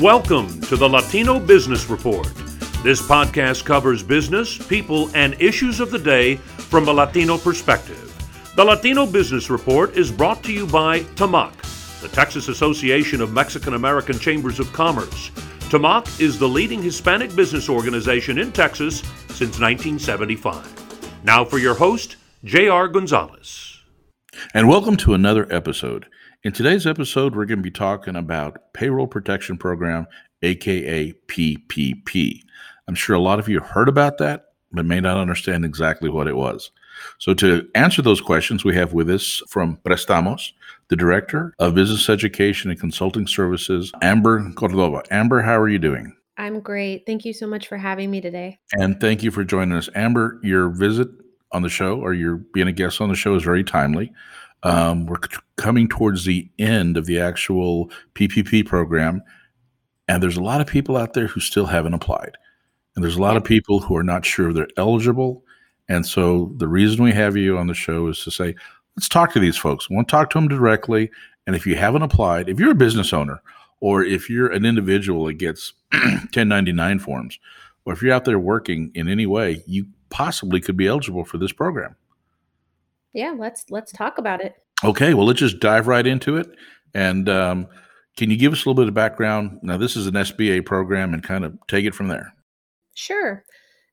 Welcome to the Latino Business Report. This podcast covers business, people, and issues of the day from a Latino perspective. The Latino Business Report is brought to you by TAMAC, the Texas Association of Mexican American Chambers of Commerce. TAMAC is the leading Hispanic business organization in Texas since 1975. Now for your host, J.R. Gonzalez. And welcome to another episode. In today's episode, we're going to be talking about Payroll Protection Program, aka PPP. I'm sure a lot of you heard about that, but may not understand exactly what it was. So, to answer those questions, we have with us from Prestamos, the Director of Business Education and Consulting Services, Amber Cordova. Amber, how are you doing? I'm great. Thank you so much for having me today. And thank you for joining us. Amber, your visit on the show or your being a guest on the show is very timely. Um, we're c- coming towards the end of the actual PPP program, and there's a lot of people out there who still haven't applied. And there's a lot of people who are not sure they're eligible. And so the reason we have you on the show is to say, let's talk to these folks. We want to talk to them directly. And if you haven't applied, if you're a business owner or if you're an individual that gets 1099 forms, or if you're out there working in any way, you possibly could be eligible for this program. Yeah, let's let's talk about it. Okay, well, let's just dive right into it. And um, can you give us a little bit of background? Now, this is an SBA program, and kind of take it from there. Sure.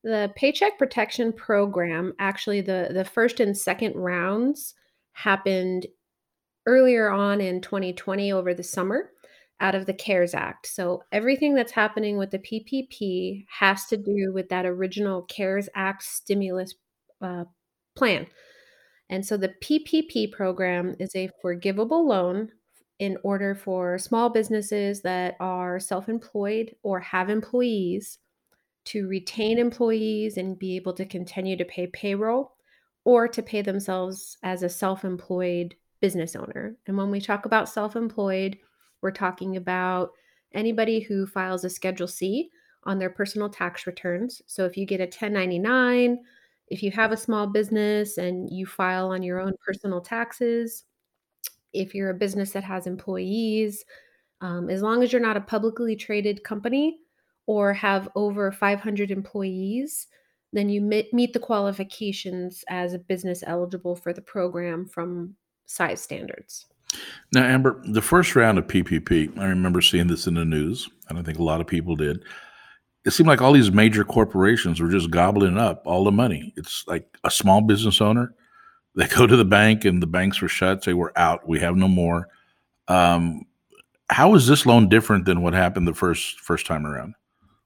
The Paycheck Protection Program, actually, the the first and second rounds happened earlier on in 2020 over the summer out of the CARES Act. So everything that's happening with the PPP has to do with that original CARES Act stimulus uh, plan. And so the PPP program is a forgivable loan in order for small businesses that are self employed or have employees to retain employees and be able to continue to pay payroll or to pay themselves as a self employed business owner. And when we talk about self employed, we're talking about anybody who files a Schedule C on their personal tax returns. So if you get a 1099, if you have a small business and you file on your own personal taxes, if you're a business that has employees, um, as long as you're not a publicly traded company or have over 500 employees, then you meet the qualifications as a business eligible for the program from size standards. Now, Amber, the first round of PPP, I remember seeing this in the news, and I think a lot of people did it seemed like all these major corporations were just gobbling up all the money. It's like a small business owner. They go to the bank and the banks were shut, say, We're out, we have no more. Um, how is this loan different than what happened the first first time around?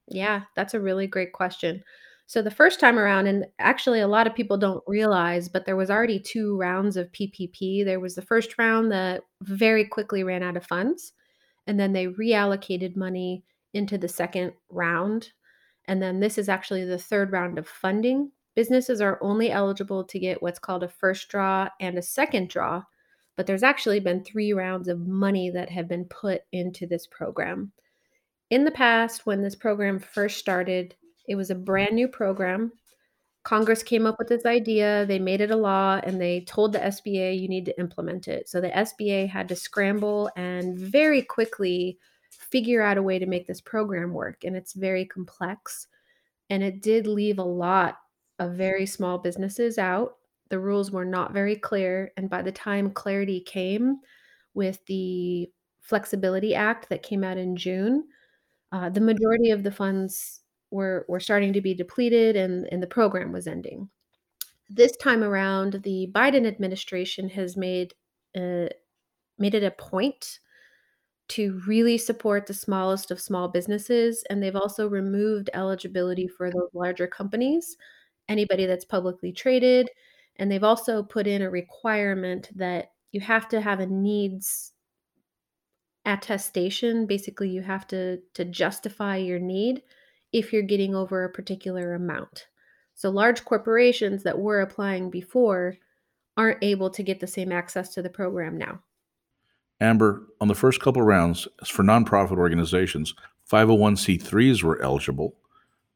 Yeah, that's a really great question. So the first time around, and actually a lot of people don't realize, but there was already two rounds of PPP. There was the first round that very quickly ran out of funds, and then they reallocated money into the second round. And then this is actually the third round of funding. Businesses are only eligible to get what's called a first draw and a second draw, but there's actually been three rounds of money that have been put into this program. In the past, when this program first started, it was a brand new program. Congress came up with this idea, they made it a law, and they told the SBA you need to implement it. So the SBA had to scramble and very quickly figure out a way to make this program work. And it's very complex. And it did leave a lot of very small businesses out. The rules were not very clear. And by the time clarity came with the Flexibility Act that came out in June, uh, the majority of the funds were, were starting to be depleted and, and the program was ending. This time around, the Biden administration has made uh, made it a point to really support the smallest of small businesses. And they've also removed eligibility for those larger companies, anybody that's publicly traded. And they've also put in a requirement that you have to have a needs attestation. Basically, you have to, to justify your need if you're getting over a particular amount. So, large corporations that were applying before aren't able to get the same access to the program now. Amber, on the first couple rounds, for nonprofit organizations, 501c3s were eligible,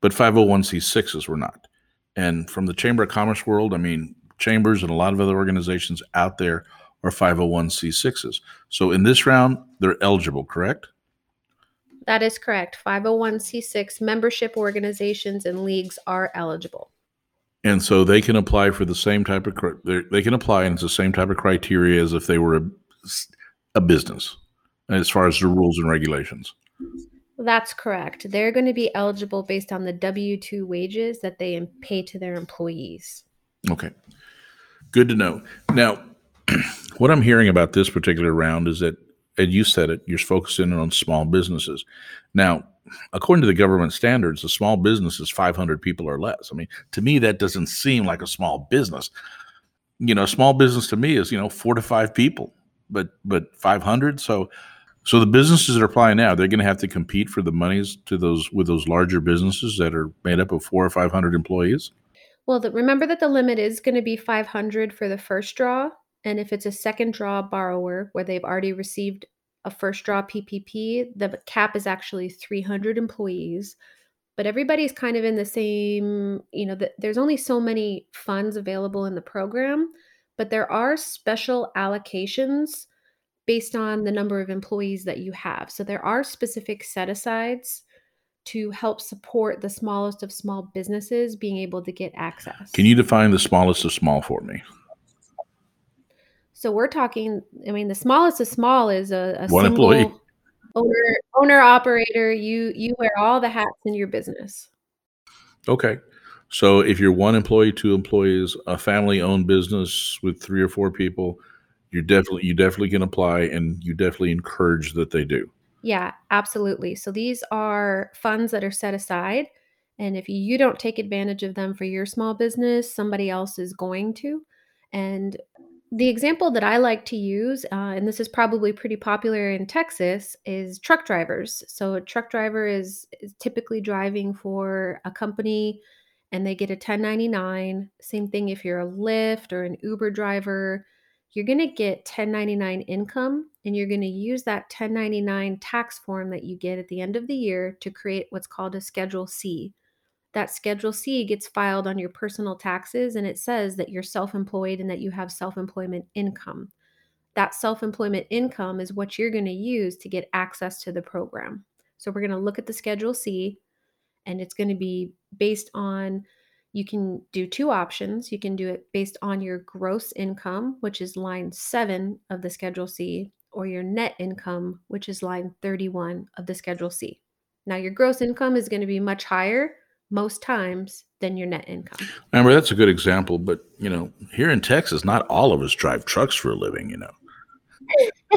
but 501c6s were not. And from the Chamber of Commerce world, I mean, chambers and a lot of other organizations out there are 501c6s. So in this round, they're eligible, correct? That is correct. 501c6 membership organizations and leagues are eligible. And so they can apply for the same type of they can apply and it's the same type of criteria as if they were a, a business as far as the rules and regulations. That's correct. They're going to be eligible based on the W 2 wages that they pay to their employees. Okay. Good to know. Now, what I'm hearing about this particular round is that, and you said it, you're focusing on small businesses. Now, according to the government standards, a small business is 500 people or less. I mean, to me, that doesn't seem like a small business. You know, a small business to me is, you know, four to five people, but, but 500. So, so the businesses that are applying now, they're going to have to compete for the monies to those with those larger businesses that are made up of four or 500 employees. Well, the, remember that the limit is going to be 500 for the first draw. And if it's a second draw borrower where they've already received a first draw PPP, the cap is actually 300 employees. But everybody's kind of in the same, you know, the, there's only so many funds available in the program, but there are special allocations based on the number of employees that you have. So there are specific set asides to help support the smallest of small businesses being able to get access. Can you define the smallest of small for me? So we're talking. I mean, the smallest of small is a, a One employee. owner, owner operator. You you wear all the hats in your business. Okay. So if you're one employee, two employees, a family owned business with three or four people, you definitely you definitely can apply and you definitely encourage that they do. Yeah, absolutely. So these are funds that are set aside, and if you don't take advantage of them for your small business, somebody else is going to. And the example that I like to use, uh, and this is probably pretty popular in Texas, is truck drivers. So a truck driver is, is typically driving for a company and they get a 1099. Same thing if you're a Lyft or an Uber driver, you're going to get 1099 income and you're going to use that 1099 tax form that you get at the end of the year to create what's called a Schedule C that Schedule C gets filed on your personal taxes and it says that you're self employed and that you have self employment income. That self employment income is what you're going to use to get access to the program. So we're going to look at the Schedule C and it's going to be based on you can do two options. You can do it based on your gross income, which is line 7 of the Schedule C, or your net income, which is line 31 of the Schedule C. Now, your gross income is going to be much higher most times than your net income. Remember, that's a good example, but you know, here in Texas, not all of us drive trucks for a living, you know.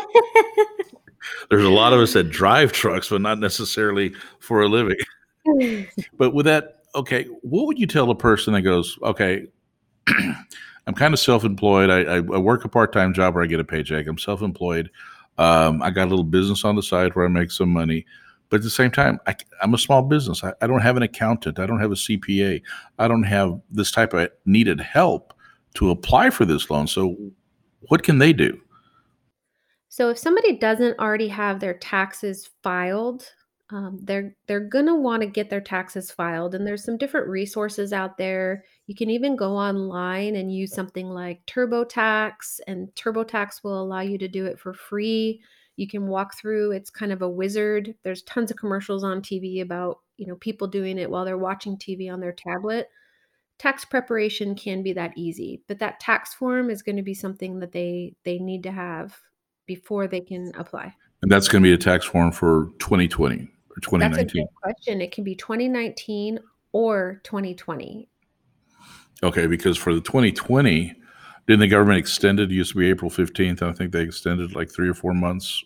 There's a lot of us that drive trucks, but not necessarily for a living. But with that, okay, what would you tell a person that goes, okay, I'm kind of self-employed. I, I, I work a part-time job where I get a paycheck. I'm self-employed. Um, I got a little business on the side where I make some money. But at the same time, I, am a small business. I, I don't have an accountant. I don't have a CPA. I don't have this type of needed help to apply for this loan. So, what can they do? So, if somebody doesn't already have their taxes filed, um, they're they're gonna want to get their taxes filed, and there's some different resources out there. You can even go online and use something like TurboTax, and TurboTax will allow you to do it for free. You can walk through it's kind of a wizard. There's tons of commercials on tv about you know people doing it while they're watching tv on their tablet. Tax preparation can be that easy but that tax form is going to be something that they they need to have before they can apply. And that's going to be a tax form for 2020 or 2019 that's a good question it can be 2019 or 2020 okay because for the 2020 didn't the government extend it? it used to be april 15th i think they extended like three or four months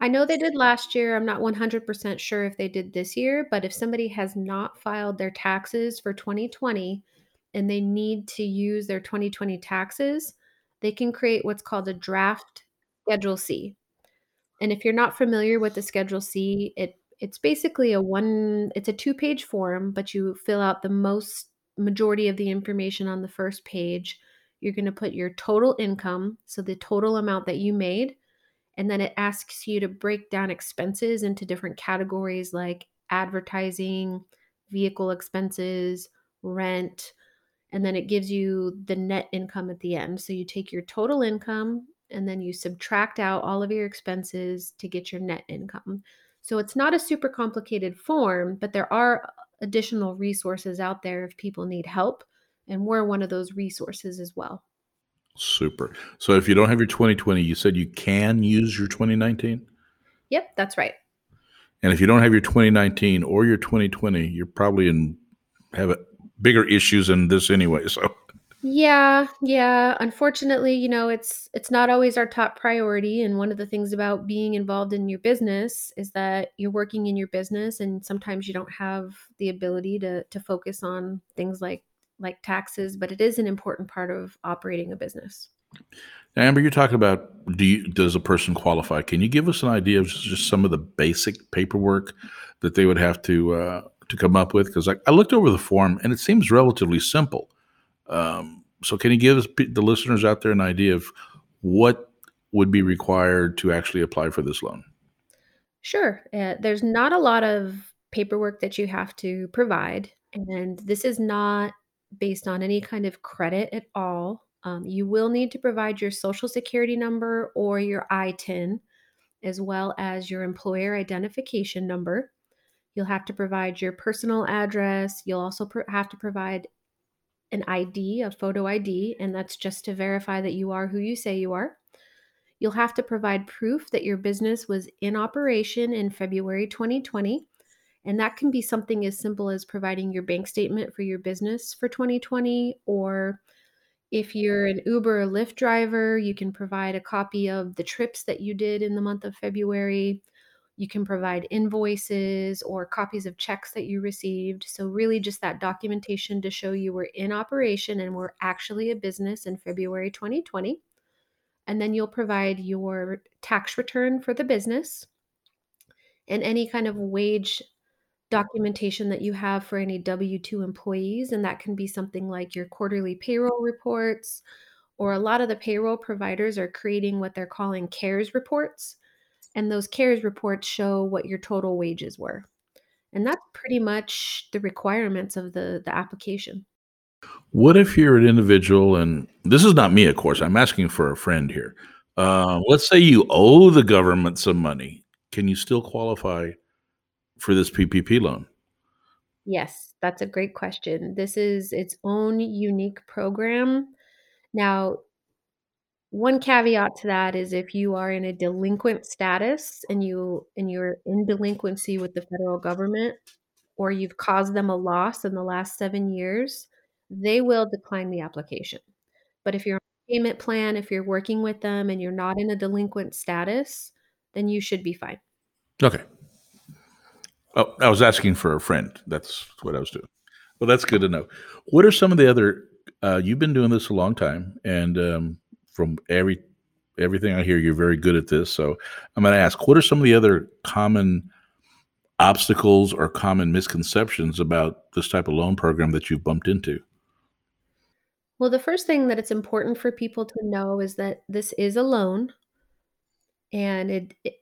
I know they did last year. I'm not 100% sure if they did this year, but if somebody has not filed their taxes for 2020 and they need to use their 2020 taxes, they can create what's called a draft Schedule C. And if you're not familiar with the Schedule C, it it's basically a one it's a two-page form, but you fill out the most majority of the information on the first page. You're going to put your total income, so the total amount that you made and then it asks you to break down expenses into different categories like advertising, vehicle expenses, rent, and then it gives you the net income at the end. So you take your total income and then you subtract out all of your expenses to get your net income. So it's not a super complicated form, but there are additional resources out there if people need help. And we're one of those resources as well. Super. So if you don't have your 2020, you said you can use your 2019? Yep, that's right. And if you don't have your 2019 or your 2020, you're probably in have a, bigger issues than this anyway. So yeah, yeah. Unfortunately, you know, it's it's not always our top priority and one of the things about being involved in your business is that you're working in your business and sometimes you don't have the ability to to focus on things like like taxes, but it is an important part of operating a business. Amber, you're talking about do you, does a person qualify? Can you give us an idea of just some of the basic paperwork that they would have to uh, to come up with? Because I, I, looked over the form and it seems relatively simple. Um, so, can you give the listeners out there an idea of what would be required to actually apply for this loan? Sure. Uh, there's not a lot of paperwork that you have to provide, and this is not based on any kind of credit at all. Um, you will need to provide your social security number or your ITIN, as well as your employer identification number. You'll have to provide your personal address. You'll also pr- have to provide an ID, a photo ID, and that's just to verify that you are who you say you are. You'll have to provide proof that your business was in operation in February 2020 and that can be something as simple as providing your bank statement for your business for 2020. Or if you're an Uber or Lyft driver, you can provide a copy of the trips that you did in the month of February. You can provide invoices or copies of checks that you received. So, really, just that documentation to show you were in operation and were actually a business in February 2020. And then you'll provide your tax return for the business and any kind of wage documentation that you have for any W 2 employees. And that can be something like your quarterly payroll reports, or a lot of the payroll providers are creating what they're calling CARES reports. And those CARES reports show what your total wages were. And that's pretty much the requirements of the, the application. What if you're an individual, and this is not me, of course, I'm asking for a friend here. Uh, let's say you owe the government some money. Can you still qualify for this PPP loan? Yes, that's a great question. This is its own unique program. Now, one caveat to that is if you are in a delinquent status and you and you're in delinquency with the federal government or you've caused them a loss in the last 7 years, they will decline the application. But if you're on a payment plan, if you're working with them and you're not in a delinquent status, then you should be fine. Okay. Oh, I was asking for a friend. That's what I was doing. Well, that's good to know. What are some of the other? Uh, you've been doing this a long time, and um, from every everything I hear, you're very good at this. So I'm going to ask, what are some of the other common obstacles or common misconceptions about this type of loan program that you've bumped into? Well, the first thing that it's important for people to know is that this is a loan, and it, it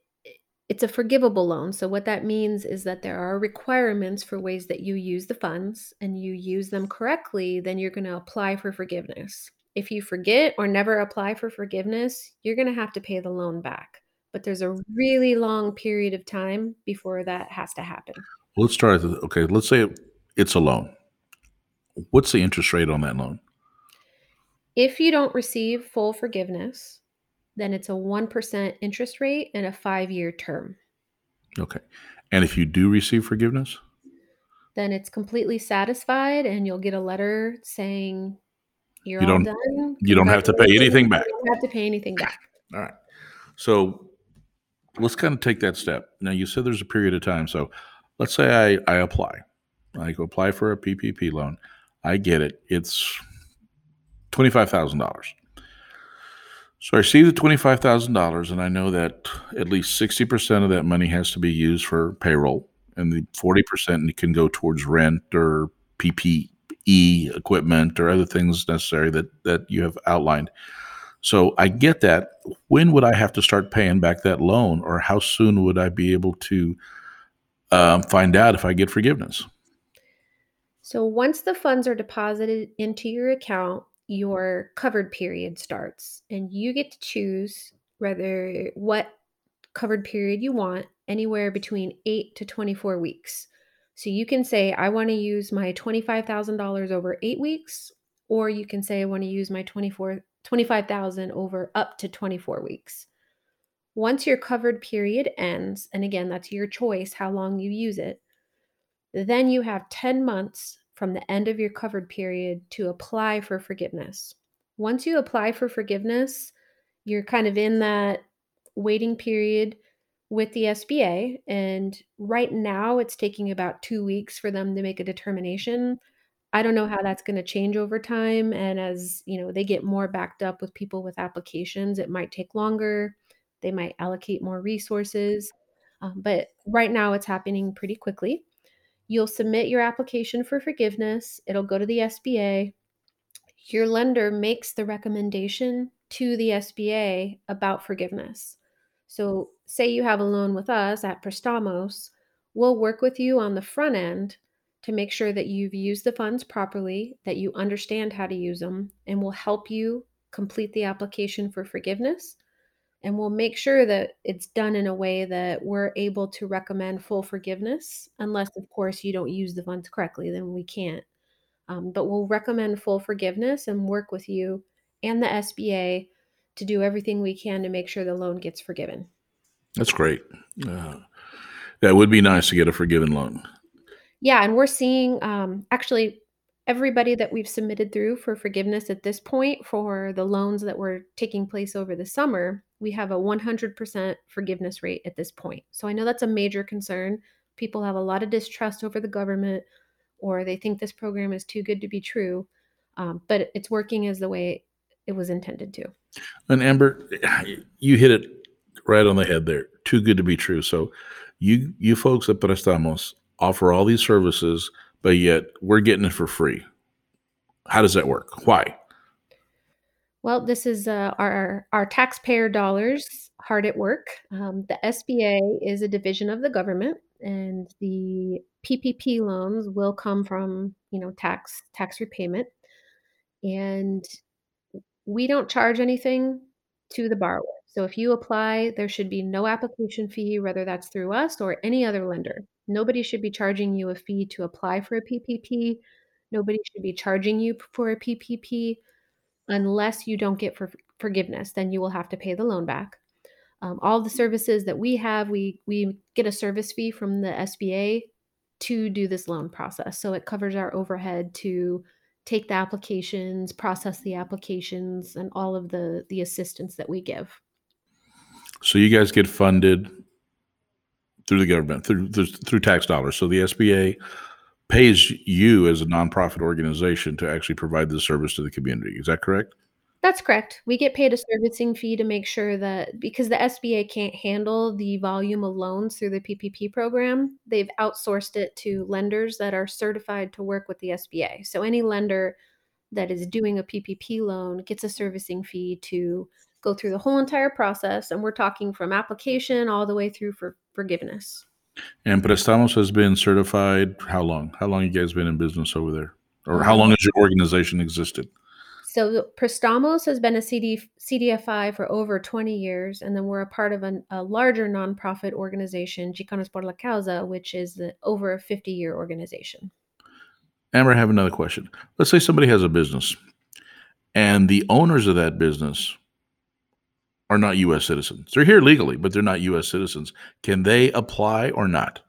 it's a forgivable loan. So, what that means is that there are requirements for ways that you use the funds and you use them correctly, then you're going to apply for forgiveness. If you forget or never apply for forgiveness, you're going to have to pay the loan back. But there's a really long period of time before that has to happen. Let's start. Okay, let's say it's a loan. What's the interest rate on that loan? If you don't receive full forgiveness, then it's a 1% interest rate and a five year term. Okay. And if you do receive forgiveness? Then it's completely satisfied and you'll get a letter saying you're you don't, done. You don't have to pay anything back. You don't have to pay anything back. All right. So let's kind of take that step. Now you said there's a period of time. So let's say I, I apply. I go apply for a PPP loan. I get it. It's $25,000. So I receive the twenty-five thousand dollars, and I know that at least sixty percent of that money has to be used for payroll, and the forty percent can go towards rent or PPE equipment or other things necessary that that you have outlined. So I get that. When would I have to start paying back that loan, or how soon would I be able to um, find out if I get forgiveness? So once the funds are deposited into your account, your covered period starts and you get to choose whether what covered period you want, anywhere between 8 to 24 weeks. So you can say, I want to use my $25,000 over eight weeks, or you can say, I want to use my 24, 25,000 over up to 24 weeks. Once your covered period ends, and again, that's your choice how long you use it, then you have 10 months from the end of your covered period to apply for forgiveness. Once you apply for forgiveness, you're kind of in that waiting period with the SBA. And right now, it's taking about two weeks for them to make a determination. I don't know how that's going to change over time. And as you know, they get more backed up with people with applications, it might take longer. They might allocate more resources. Um, but right now, it's happening pretty quickly. You'll submit your application for forgiveness. It'll go to the SBA. Your lender makes the recommendation to the SBA about forgiveness. So, say you have a loan with us at Prestamos, we'll work with you on the front end to make sure that you've used the funds properly, that you understand how to use them, and we'll help you complete the application for forgiveness. And we'll make sure that it's done in a way that we're able to recommend full forgiveness unless of course you don't use the funds correctly then we can't. Um, but we'll recommend full forgiveness and work with you and the sba to do everything we can to make sure the loan gets forgiven that's great uh, that would be nice to get a forgiven loan yeah and we're seeing um, actually everybody that we've submitted through for forgiveness at this point for the loans that were taking place over the summer, we have a 100% forgiveness rate at this point. So I know that's a major concern. People have a lot of distrust over the government or they think this program is too good to be true. Um, but it's working as the way it was intended to. And Amber, you hit it right on the head there. Too good to be true. So you you folks at Prestamos offer all these services but yet we're getting it for free. How does that work? Why? Well, this is uh, our our taxpayer dollars hard at work. Um, the SBA is a division of the government, and the PPP loans will come from you know tax tax repayment, and we don't charge anything to the borrower. So if you apply, there should be no application fee, whether that's through us or any other lender. Nobody should be charging you a fee to apply for a PPP. Nobody should be charging you for a PPP unless you don't get for forgiveness. Then you will have to pay the loan back. Um, all the services that we have, we we get a service fee from the SBA to do this loan process. So it covers our overhead to take the applications, process the applications, and all of the the assistance that we give. So you guys get funded through the government through through tax dollars. So the SBA pays you as a nonprofit organization to actually provide the service to the community. Is that correct? That's correct. We get paid a servicing fee to make sure that because the SBA can't handle the volume of loans through the PPP program, they've outsourced it to lenders that are certified to work with the SBA. So any lender that is doing a PPP loan gets a servicing fee to go through the whole entire process. And we're talking from application all the way through for forgiveness. And Prestamos has been certified how long? How long you guys been in business over there? Or how long has your organization existed? So Prestamos has been a CD, CDFI for over 20 years, and then we're a part of an, a larger nonprofit organization, Chicanos por la Causa, which is the, over a 50-year organization. Amber, I have another question. Let's say somebody has a business, and the owners of that business are not U.S. citizens. They're here legally, but they're not U.S. citizens. Can they apply or not?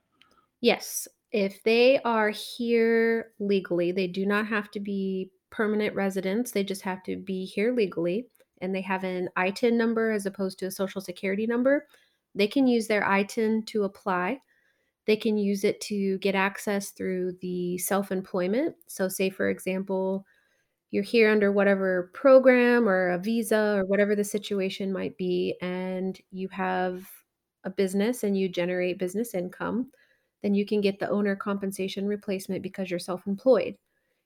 Yes. If they are here legally, they do not have to be permanent residents. They just have to be here legally and they have an ITIN number as opposed to a social security number. They can use their ITIN to apply. They can use it to get access through the self employment. So, say, for example, you're here under whatever program or a visa or whatever the situation might be, and you have a business and you generate business income, then you can get the owner compensation replacement because you're self employed.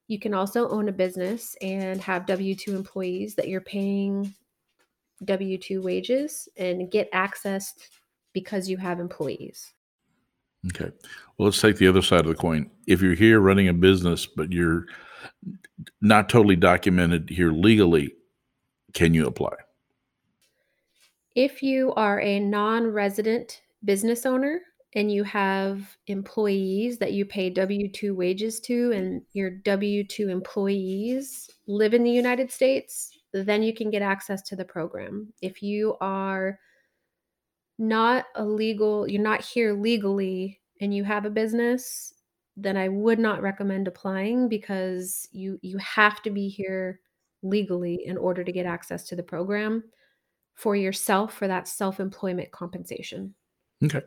You can also own a business and have W 2 employees that you're paying W 2 wages and get access because you have employees. Okay. Well, let's take the other side of the coin. If you're here running a business, but you're not totally documented here legally, can you apply? If you are a non resident business owner and you have employees that you pay W 2 wages to, and your W 2 employees live in the United States, then you can get access to the program. If you are not a legal, you're not here legally and you have a business, then I would not recommend applying because you you have to be here legally in order to get access to the program for yourself for that self-employment compensation. Okay.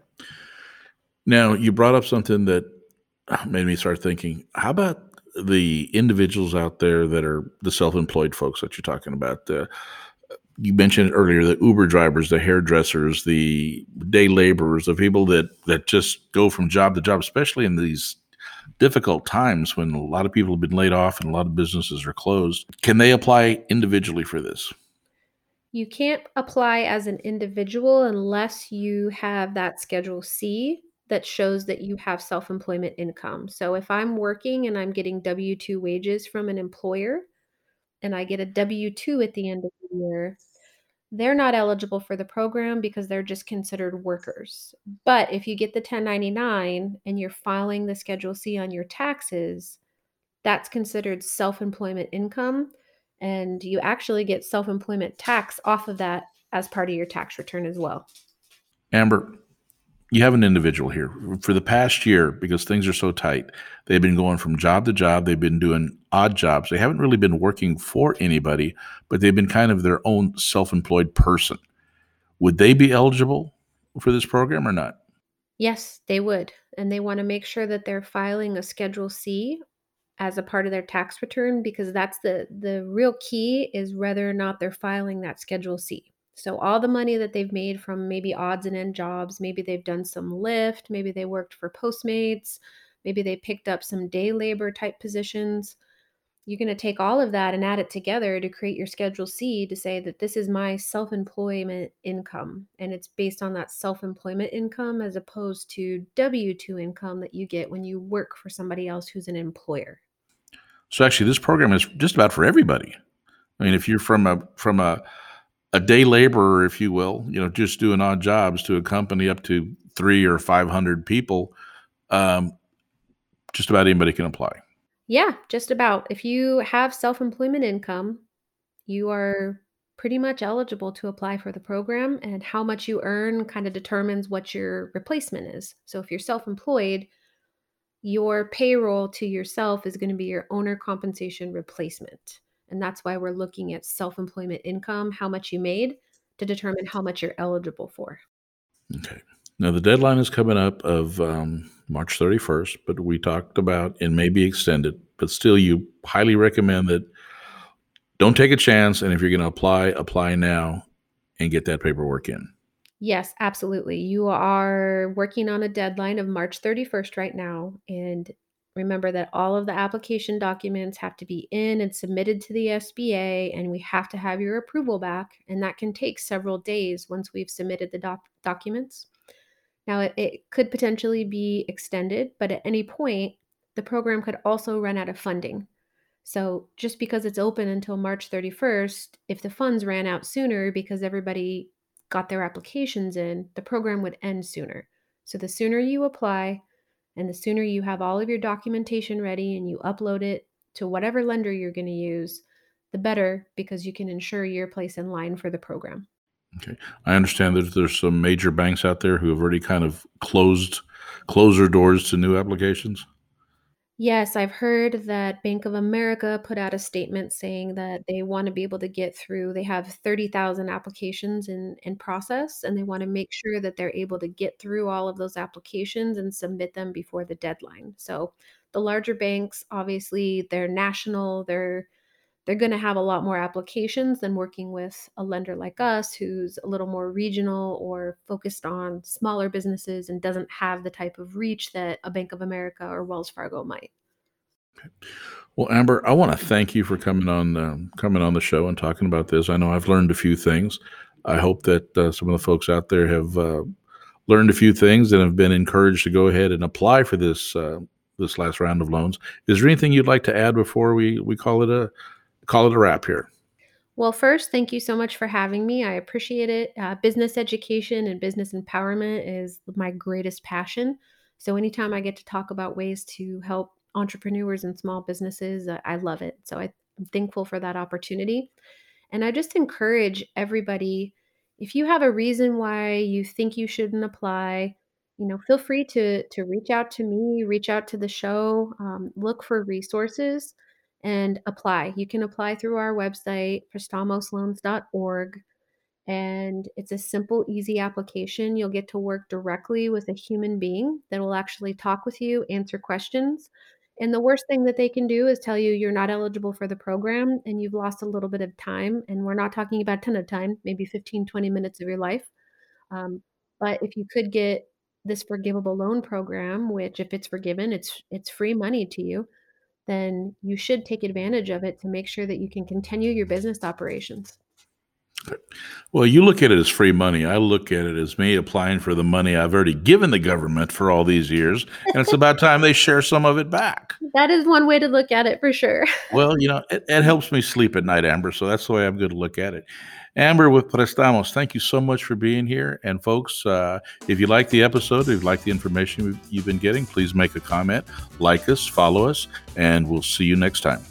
Now, you brought up something that uh, made me start thinking, how about the individuals out there that are the self-employed folks that you're talking about? Uh, you mentioned earlier the Uber drivers, the hairdressers, the day laborers, the people that that just go from job to job, especially in these difficult times when a lot of people have been laid off and a lot of businesses are closed. Can they apply individually for this? You can't apply as an individual unless you have that Schedule C that shows that you have self employment income. So if I'm working and I'm getting W 2 wages from an employer and I get a W 2 at the end of the year, they're not eligible for the program because they're just considered workers. But if you get the 1099 and you're filing the Schedule C on your taxes, that's considered self employment income. And you actually get self employment tax off of that as part of your tax return as well. Amber, you have an individual here for the past year because things are so tight. They've been going from job to job. They've been doing odd jobs. They haven't really been working for anybody, but they've been kind of their own self employed person. Would they be eligible for this program or not? Yes, they would. And they want to make sure that they're filing a Schedule C as a part of their tax return because that's the the real key is whether or not they're filing that Schedule C. So all the money that they've made from maybe odds and end jobs, maybe they've done some Lyft, maybe they worked for Postmates, maybe they picked up some day labor type positions. You're going to take all of that and add it together to create your Schedule C to say that this is my self employment income. And it's based on that self employment income as opposed to W 2 income that you get when you work for somebody else who's an employer. So actually, this program is just about for everybody. I mean, if you're from a from a a day laborer, if you will, you know, just doing odd jobs to a company up to three or 500 people, um, just about anybody can apply. Yeah, just about. If you have self employment income, you are pretty much eligible to apply for the program, and how much you earn kind of determines what your replacement is. So if you're self employed, your payroll to yourself is going to be your owner compensation replacement. And that's why we're looking at self employment income, how much you made to determine how much you're eligible for. Okay. Now, the deadline is coming up of um, March 31st, but we talked about it may be extended, but still, you highly recommend that don't take a chance. And if you're going to apply, apply now and get that paperwork in. Yes, absolutely. You are working on a deadline of March 31st right now. And Remember that all of the application documents have to be in and submitted to the SBA, and we have to have your approval back. And that can take several days once we've submitted the doc- documents. Now, it, it could potentially be extended, but at any point, the program could also run out of funding. So, just because it's open until March 31st, if the funds ran out sooner because everybody got their applications in, the program would end sooner. So, the sooner you apply, and the sooner you have all of your documentation ready and you upload it to whatever lender you're going to use, the better because you can ensure your place in line for the program. Okay. I understand that there's some major banks out there who have already kind of closed closed their doors to new applications. Yes, I've heard that Bank of America put out a statement saying that they want to be able to get through. They have 30,000 applications in in process and they want to make sure that they're able to get through all of those applications and submit them before the deadline. So, the larger banks, obviously, they're national, they're they're going to have a lot more applications than working with a lender like us who's a little more regional or focused on smaller businesses and doesn't have the type of reach that a Bank of America or Wells Fargo might. Well, Amber, I want to thank you for coming on um, coming on the show and talking about this. I know I've learned a few things. I hope that uh, some of the folks out there have uh, learned a few things and have been encouraged to go ahead and apply for this uh, this last round of loans. Is there anything you'd like to add before we we call it a call it a wrap here. Well, first, thank you so much for having me. I appreciate it. Uh, business education and business empowerment is my greatest passion. So, anytime I get to talk about ways to help entrepreneurs and small businesses, I, I love it. So, I'm thankful for that opportunity. And I just encourage everybody if you have a reason why you think you shouldn't apply, you know, feel free to to reach out to me, reach out to the show, um, look for resources and apply. You can apply through our website, prestamosloans.org. And it's a simple, easy application. You'll get to work directly with a human being that will actually talk with you, answer questions. And the worst thing that they can do is tell you you're not eligible for the program and you've lost a little bit of time. And we're not talking about a ton of time, maybe 15, 20 minutes of your life. Um, but if you could get this forgivable loan program, which if it's forgiven, it's it's free money to you, then you should take advantage of it to make sure that you can continue your business operations. Well, you look at it as free money. I look at it as me applying for the money I've already given the government for all these years, and it's about time they share some of it back. That is one way to look at it for sure. Well, you know, it, it helps me sleep at night, Amber. So that's the way I'm going to look at it. Amber with Prestamos, thank you so much for being here. And folks, uh, if you like the episode, if you like the information you've been getting, please make a comment, like us, follow us, and we'll see you next time.